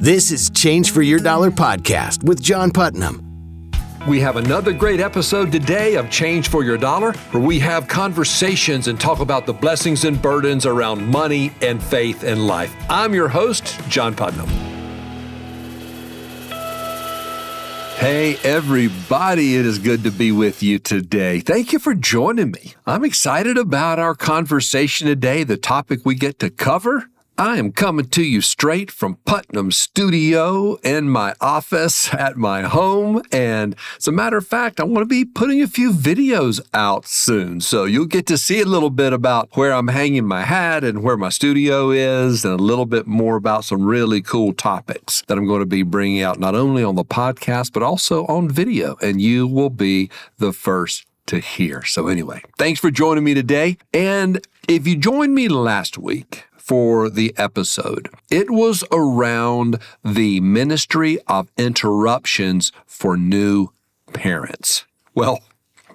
This is Change for Your Dollar podcast with John Putnam. We have another great episode today of Change for Your Dollar, where we have conversations and talk about the blessings and burdens around money and faith and life. I'm your host, John Putnam. Hey, everybody, it is good to be with you today. Thank you for joining me. I'm excited about our conversation today, the topic we get to cover. I am coming to you straight from Putnam Studio in my office at my home. And as a matter of fact, I want to be putting a few videos out soon. So you'll get to see a little bit about where I'm hanging my hat and where my studio is, and a little bit more about some really cool topics that I'm going to be bringing out not only on the podcast, but also on video. And you will be the first to hear. So, anyway, thanks for joining me today. And if you joined me last week, for the episode. It was around the ministry of interruptions for new parents. Well,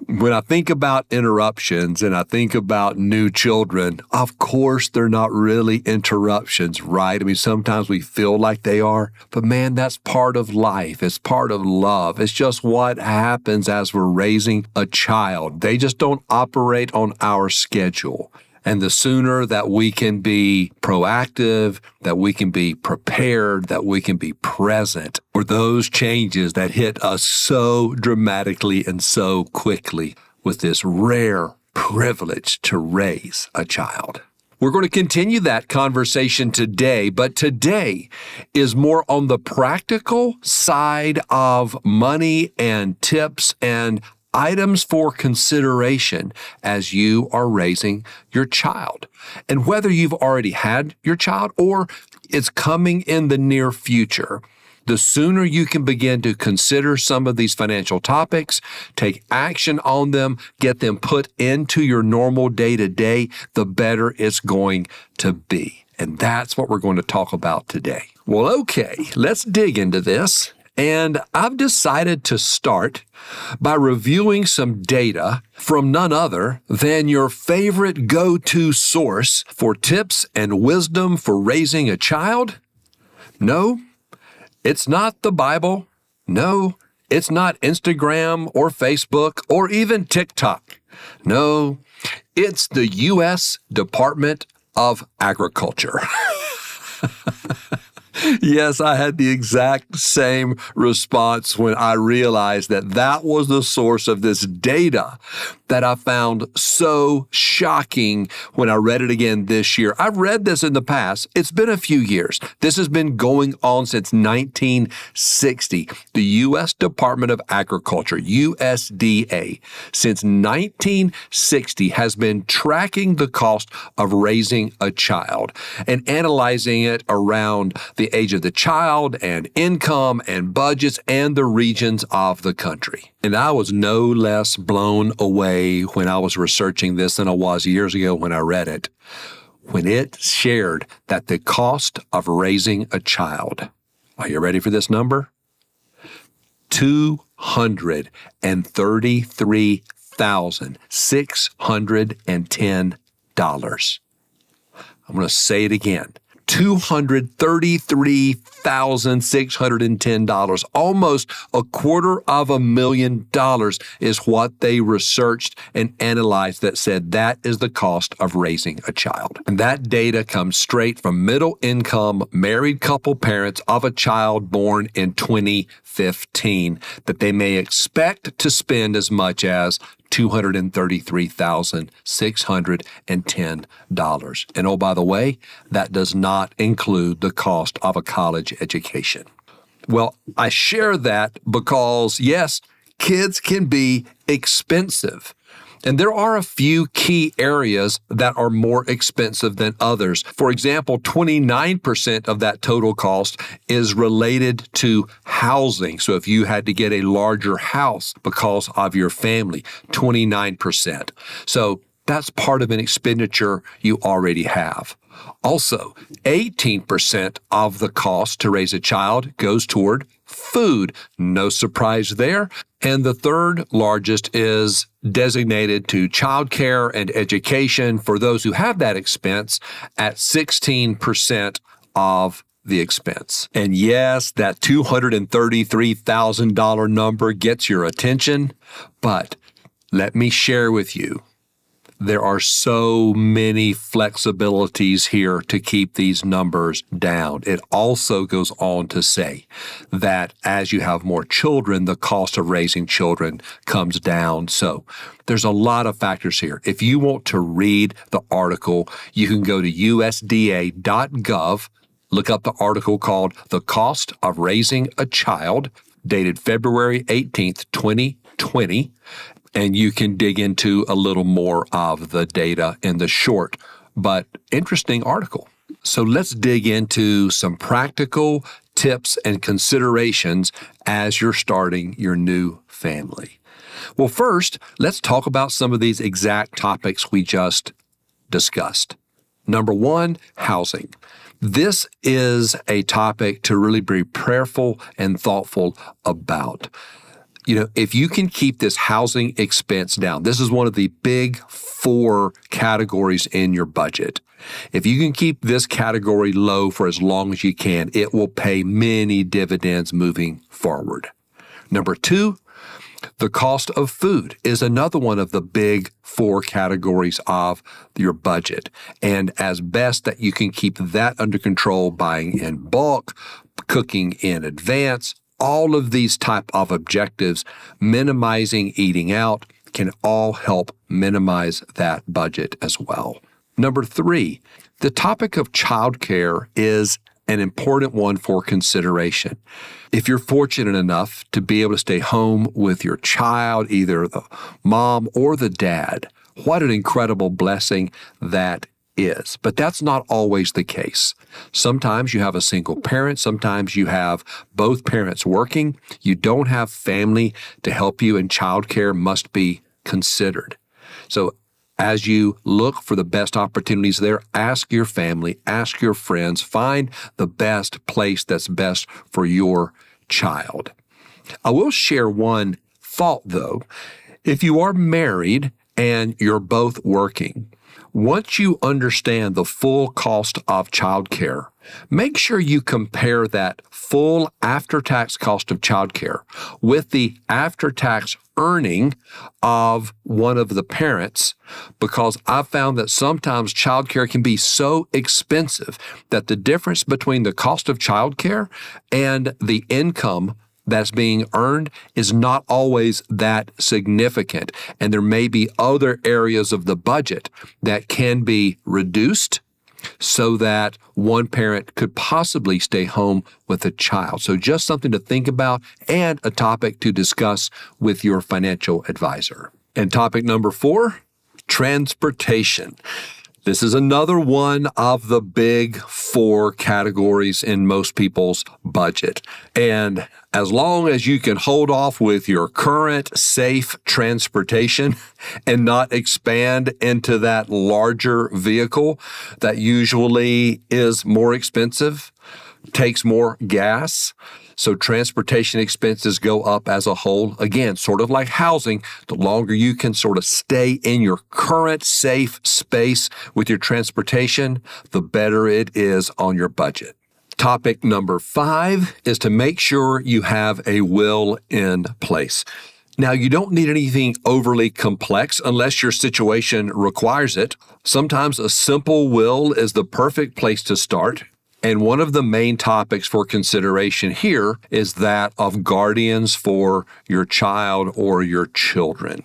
when I think about interruptions and I think about new children, of course, they're not really interruptions, right? I mean, sometimes we feel like they are, but man, that's part of life. It's part of love. It's just what happens as we're raising a child. They just don't operate on our schedule. And the sooner that we can be proactive, that we can be prepared, that we can be present for those changes that hit us so dramatically and so quickly with this rare privilege to raise a child. We're going to continue that conversation today, but today is more on the practical side of money and tips and items for consideration as you are raising your child. And whether you've already had your child or it's coming in the near future, the sooner you can begin to consider some of these financial topics, take action on them, get them put into your normal day to day, the better it's going to be. And that's what we're going to talk about today. Well, okay, let's dig into this and I've decided to start by reviewing some data from none other than your favorite go to source for tips and wisdom for raising a child. No, it's not the Bible. No, it's not Instagram or Facebook or even TikTok. No, it's the U.S. Department of Agriculture. yes, I had the exact same response when I realized that that was the source of this data that I found so shocking when I read it again this year. I've read this in the past. It's been a few years. This has been going on since 1960. The U.S. Department of Agriculture, USDA, since 1960 has been tracking the cost of raising a child and analyzing it around age of the child and income and budgets and the regions of the country. And I was no less blown away when I was researching this than I was years ago when I read it. When it shared that the cost of raising a child, are you ready for this number? $233,610. I'm going to say it again. $233,610. Almost a quarter of a million dollars is what they researched and analyzed that said that is the cost of raising a child. And that data comes straight from middle income married couple parents of a child born in 2015 that they may expect to spend as much as $233,610. And oh, by the way, that does not include the cost of a college education. Well, I share that because, yes, kids can be expensive. And there are a few key areas that are more expensive than others. For example, 29% of that total cost is related to housing. So if you had to get a larger house because of your family, 29%. So that's part of an expenditure you already have. Also, 18% of the cost to raise a child goes toward food. No surprise there. And the third largest is designated to childcare and education for those who have that expense at 16% of the expense. And yes, that $233,000 number gets your attention, but let me share with you there are so many flexibilities here to keep these numbers down. It also goes on to say that as you have more children, the cost of raising children comes down. So there's a lot of factors here. If you want to read the article, you can go to usda.gov, look up the article called The Cost of Raising a Child, dated February 18th, 2020 and you can dig into a little more of the data in the short but interesting article. So let's dig into some practical tips and considerations as you're starting your new family. Well, first, let's talk about some of these exact topics we just discussed. Number one, housing. This is a topic to really be prayerful and thoughtful about you know, if you can keep this housing expense down, this is one of the big four categories in your budget. If you can keep this category low for as long as you can, it will pay many dividends moving forward. Number two, the cost of food is another one of the big four categories of your budget. And as best that you can keep that under control, buying in bulk, cooking in advance, all of these type of objectives, minimizing eating out, can all help minimize that budget as well. Number three, the topic of childcare is an important one for consideration. If you're fortunate enough to be able to stay home with your child, either the mom or the dad, what an incredible blessing that is. But that's not always the case. Sometimes you have a single parent, sometimes you have both parents working. You don't have family to help you, and childcare must be considered. So, as you look for the best opportunities there, ask your family, ask your friends, find the best place that's best for your child. I will share one thought though. If you are married and you're both working, once you understand the full cost of childcare, make sure you compare that full after tax cost of childcare with the after tax earning of one of the parents because I've found that sometimes childcare can be so expensive that the difference between the cost of childcare and the income that's being earned is not always that significant. And there may be other areas of the budget that can be reduced so that one parent could possibly stay home with a child. So just something to think about and a topic to discuss with your financial advisor. And topic number four, transportation. This is another one of the big four categories in most people's budget. And as long as you can hold off with your current safe transportation and not expand into that larger vehicle that usually is more expensive, takes more gas, so transportation expenses go up as a whole. Again, sort of like housing, the longer you can sort of stay in your current safe space with your transportation, the better it is on your budget. Topic number five is to make sure you have a will in place. Now, you don't need anything overly complex unless your situation requires it. Sometimes a simple will is the perfect place to start. And one of the main topics for consideration here is that of guardians for your child or your children.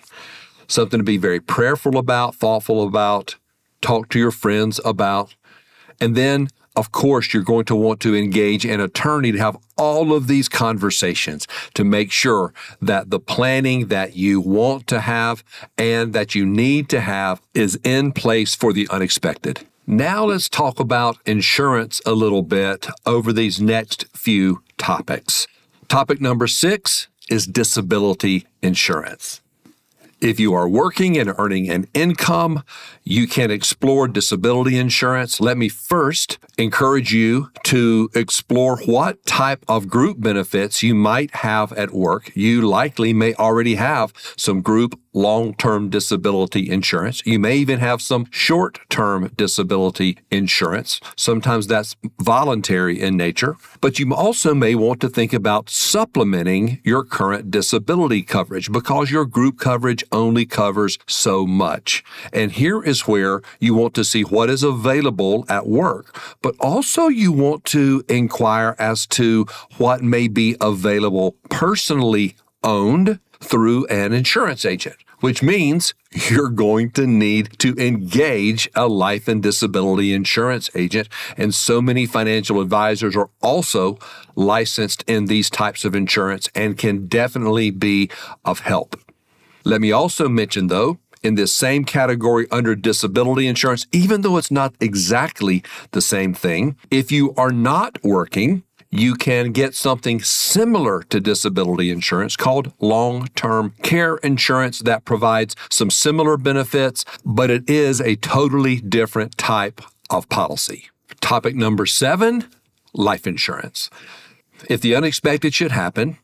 Something to be very prayerful about, thoughtful about, talk to your friends about. And then, of course, you're going to want to engage an attorney to have all of these conversations to make sure that the planning that you want to have and that you need to have is in place for the unexpected. Now let's talk about insurance a little bit over these next few topics. Topic number six is disability insurance. If you are working and earning an income, you can explore disability insurance. Let me first encourage you to explore what type of group benefits you might have at work. You likely may already have some group long term disability insurance. You may even have some short term disability insurance. Sometimes that's voluntary in nature, but you also may want to think about supplementing your current disability coverage because your group coverage only covers so much. And here is where you want to see what is available at work, but also you want to inquire as to what may be available personally owned through an insurance agent which means you're going to need to engage a life and disability insurance agent. And so many financial advisors are also licensed in these types of insurance and can definitely be of help. Let me also mention, though, in this same category under disability insurance, even though it's not exactly the same thing, if you are not working, you can get something similar to disability insurance called long term care insurance that provides some similar benefits, but it is a totally different type of policy. Topic number seven life insurance. If the unexpected should happen,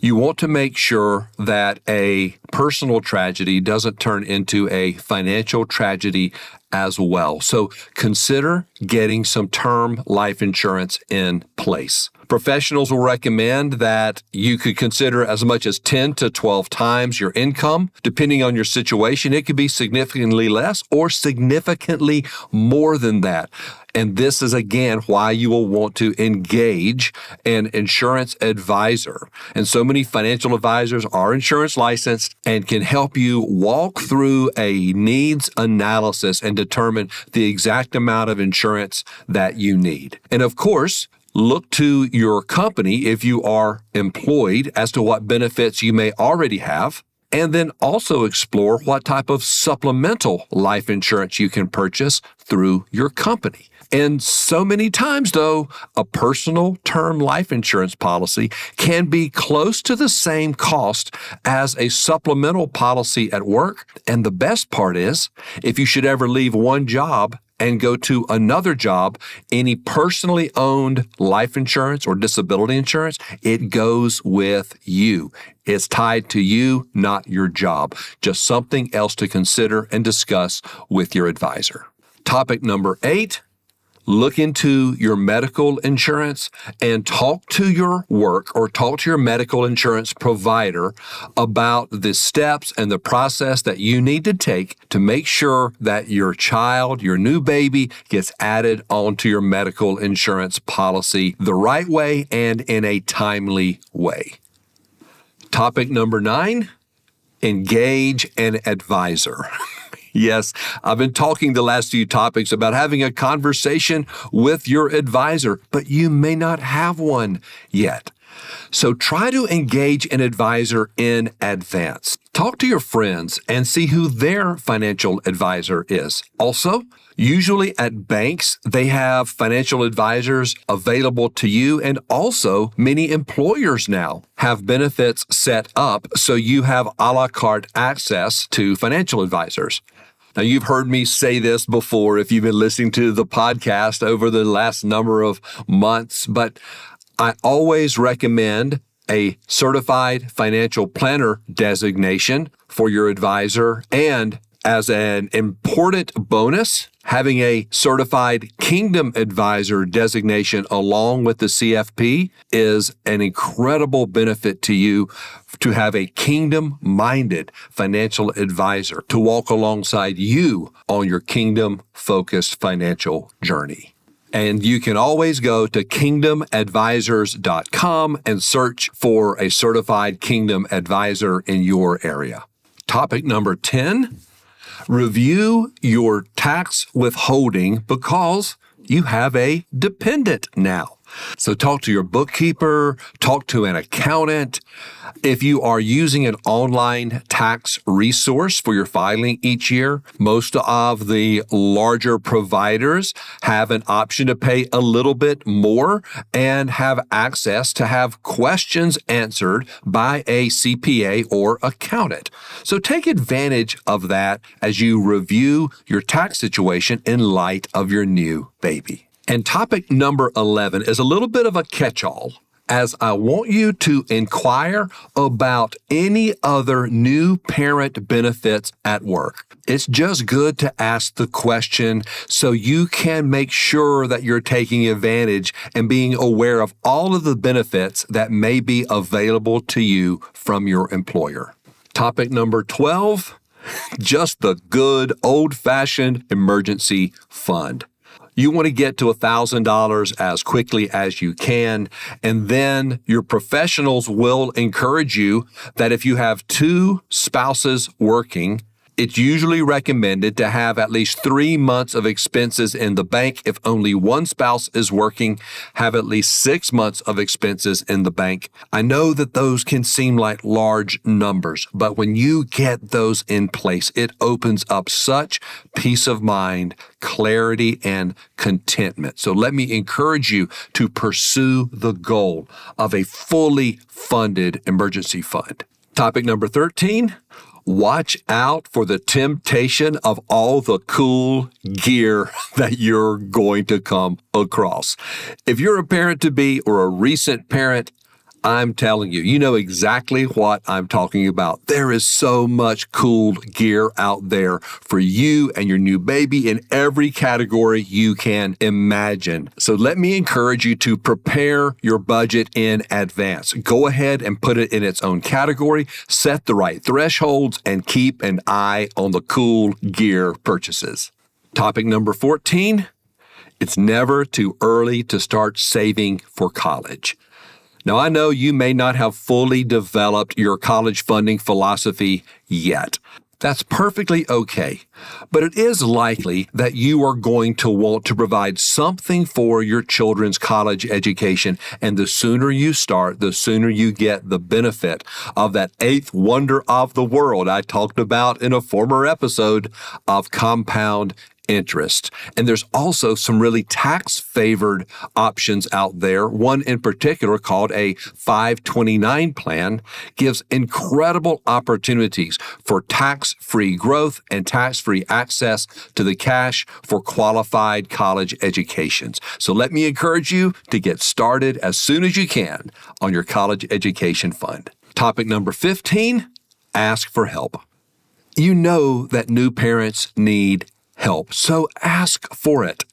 you want to make sure that a personal tragedy doesn't turn into a financial tragedy as well. So consider getting some term life insurance in place. Professionals will recommend that you could consider as much as 10 to 12 times your income. Depending on your situation, it could be significantly less or significantly more than that. And this is again why you will want to engage an insurance advisor. And so many financial advisors are insurance licensed and can help you walk through a needs analysis and determine the exact amount of insurance that you need. And of course, Look to your company if you are employed as to what benefits you may already have. And then also explore what type of supplemental life insurance you can purchase through your company. And so many times, though, a personal term life insurance policy can be close to the same cost as a supplemental policy at work. And the best part is, if you should ever leave one job and go to another job, any personally owned life insurance or disability insurance, it goes with you. It's tied to you, not your job. Just something else to consider and discuss with your advisor. Topic number eight look into your medical insurance and talk to your work or talk to your medical insurance provider about the steps and the process that you need to take to make sure that your child, your new baby, gets added onto your medical insurance policy the right way and in a timely way. Topic number nine engage an advisor. Yes, I've been talking the last few topics about having a conversation with your advisor, but you may not have one yet. So try to engage an advisor in advance. Talk to your friends and see who their financial advisor is. Also, usually at banks, they have financial advisors available to you, and also many employers now have benefits set up so you have a la carte access to financial advisors. Now, you've heard me say this before if you've been listening to the podcast over the last number of months, but I always recommend a certified financial planner designation for your advisor and as an important bonus, having a certified kingdom advisor designation along with the CFP is an incredible benefit to you to have a kingdom minded financial advisor to walk alongside you on your kingdom focused financial journey. And you can always go to kingdomadvisors.com and search for a certified kingdom advisor in your area. Topic number 10 Review your tax withholding because you have a dependent now. So talk to your bookkeeper, talk to an accountant. If you are using an online tax resource for your filing each year, most of the larger providers have an option to pay a little bit more and have access to have questions answered by a CPA or accountant. So take advantage of that as you review your tax situation in light of your new baby. And topic number 11 is a little bit of a catch all as I want you to inquire about any other new parent benefits at work. It's just good to ask the question so you can make sure that you're taking advantage and being aware of all of the benefits that may be available to you from your employer. Topic number 12 just the good old fashioned emergency fund. You want to get to $1,000 as quickly as you can. And then your professionals will encourage you that if you have two spouses working, it's usually recommended to have at least three months of expenses in the bank. If only one spouse is working, have at least six months of expenses in the bank. I know that those can seem like large numbers, but when you get those in place, it opens up such peace of mind, clarity, and contentment. So let me encourage you to pursue the goal of a fully funded emergency fund. Topic number 13 watch out for the temptation of all the cool gear that you're going to come across. If you're a parent to be or a recent parent, I'm telling you, you know exactly what I'm talking about. There is so much cool gear out there for you and your new baby in every category you can imagine. So let me encourage you to prepare your budget in advance. Go ahead and put it in its own category, set the right thresholds, and keep an eye on the cool gear purchases. Topic number 14 it's never too early to start saving for college. Now, I know you may not have fully developed your college funding philosophy yet. That's perfectly okay. But it is likely that you are going to want to provide something for your children's college education. And the sooner you start, the sooner you get the benefit of that eighth wonder of the world I talked about in a former episode of compound interest. And there's also some really tax favored options out there. One in particular called a 529 plan gives incredible opportunities for tax free growth and tax free access to the cash for qualified college educations. So let me encourage you to get started as soon as you can on your college education fund. Topic number 15 ask for help. You know that new parents need help, so ask for it.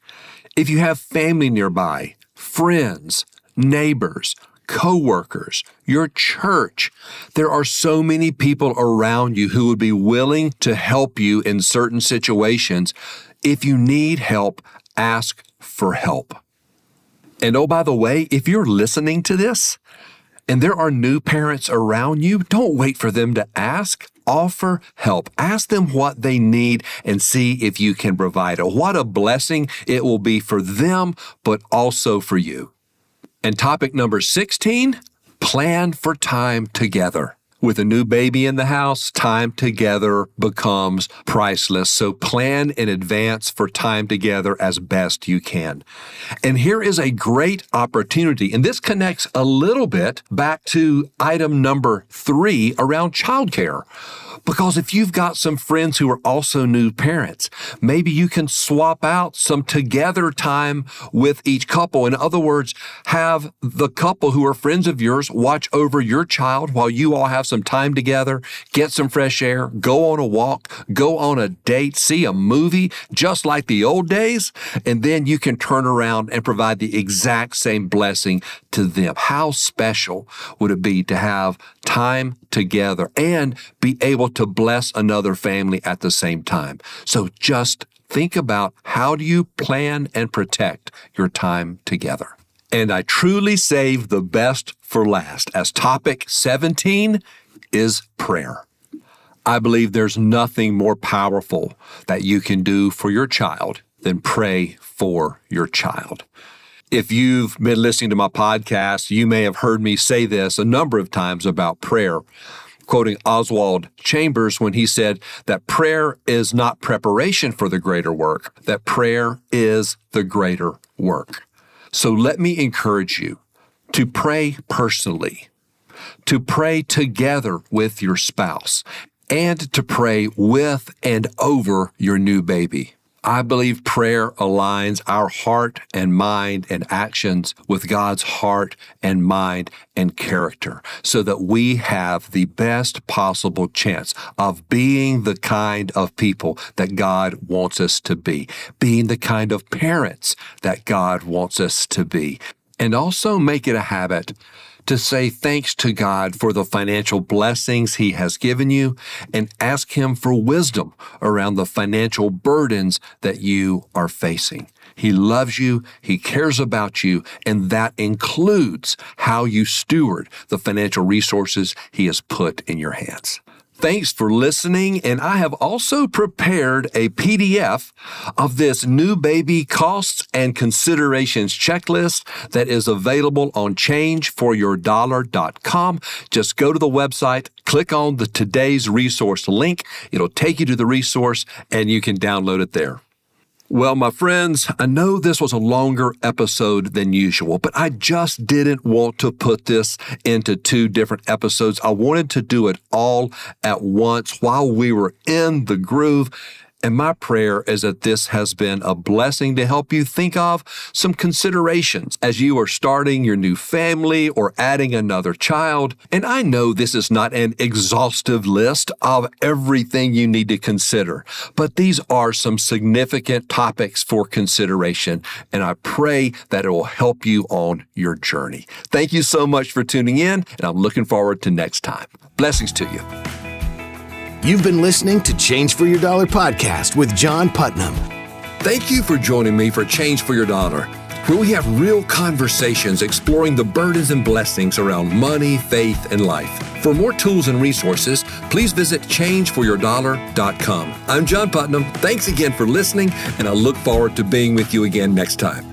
If you have family nearby, friends, neighbors, coworkers, your church. There are so many people around you who would be willing to help you in certain situations. If you need help, ask for help. And oh, by the way, if you're listening to this and there are new parents around you, don't wait for them to ask offer help. Ask them what they need and see if you can provide it. What a blessing it will be for them, but also for you. And topic number 16 plan for time together. With a new baby in the house, time together becomes priceless. So plan in advance for time together as best you can. And here is a great opportunity. And this connects a little bit back to item number three around childcare. Because if you've got some friends who are also new parents, maybe you can swap out some together time with each couple. In other words, have the couple who are friends of yours watch over your child while you all have some time together, get some fresh air, go on a walk, go on a date, see a movie, just like the old days. And then you can turn around and provide the exact same blessing to them. How special would it be to have time together and be able to bless another family at the same time. So just think about how do you plan and protect your time together. And I truly save the best for last as topic 17 is prayer. I believe there's nothing more powerful that you can do for your child than pray for your child. If you've been listening to my podcast, you may have heard me say this a number of times about prayer quoting Oswald Chambers when he said that prayer is not preparation for the greater work, that prayer is the greater work. So let me encourage you to pray personally, to pray together with your spouse, and to pray with and over your new baby. I believe prayer aligns our heart and mind and actions with God's heart and mind and character so that we have the best possible chance of being the kind of people that God wants us to be, being the kind of parents that God wants us to be, and also make it a habit to say thanks to God for the financial blessings He has given you and ask Him for wisdom around the financial burdens that you are facing. He loves you, He cares about you, and that includes how you steward the financial resources He has put in your hands. Thanks for listening. And I have also prepared a PDF of this new baby costs and considerations checklist that is available on changeforyourdollar.com. Just go to the website, click on the today's resource link. It'll take you to the resource and you can download it there. Well, my friends, I know this was a longer episode than usual, but I just didn't want to put this into two different episodes. I wanted to do it all at once while we were in the groove. And my prayer is that this has been a blessing to help you think of some considerations as you are starting your new family or adding another child. And I know this is not an exhaustive list of everything you need to consider, but these are some significant topics for consideration. And I pray that it will help you on your journey. Thank you so much for tuning in, and I'm looking forward to next time. Blessings to you. You've been listening to Change for Your Dollar podcast with John Putnam. Thank you for joining me for Change for Your Dollar, where we have real conversations exploring the burdens and blessings around money, faith, and life. For more tools and resources, please visit changeforyourdollar.com. I'm John Putnam. Thanks again for listening, and I look forward to being with you again next time.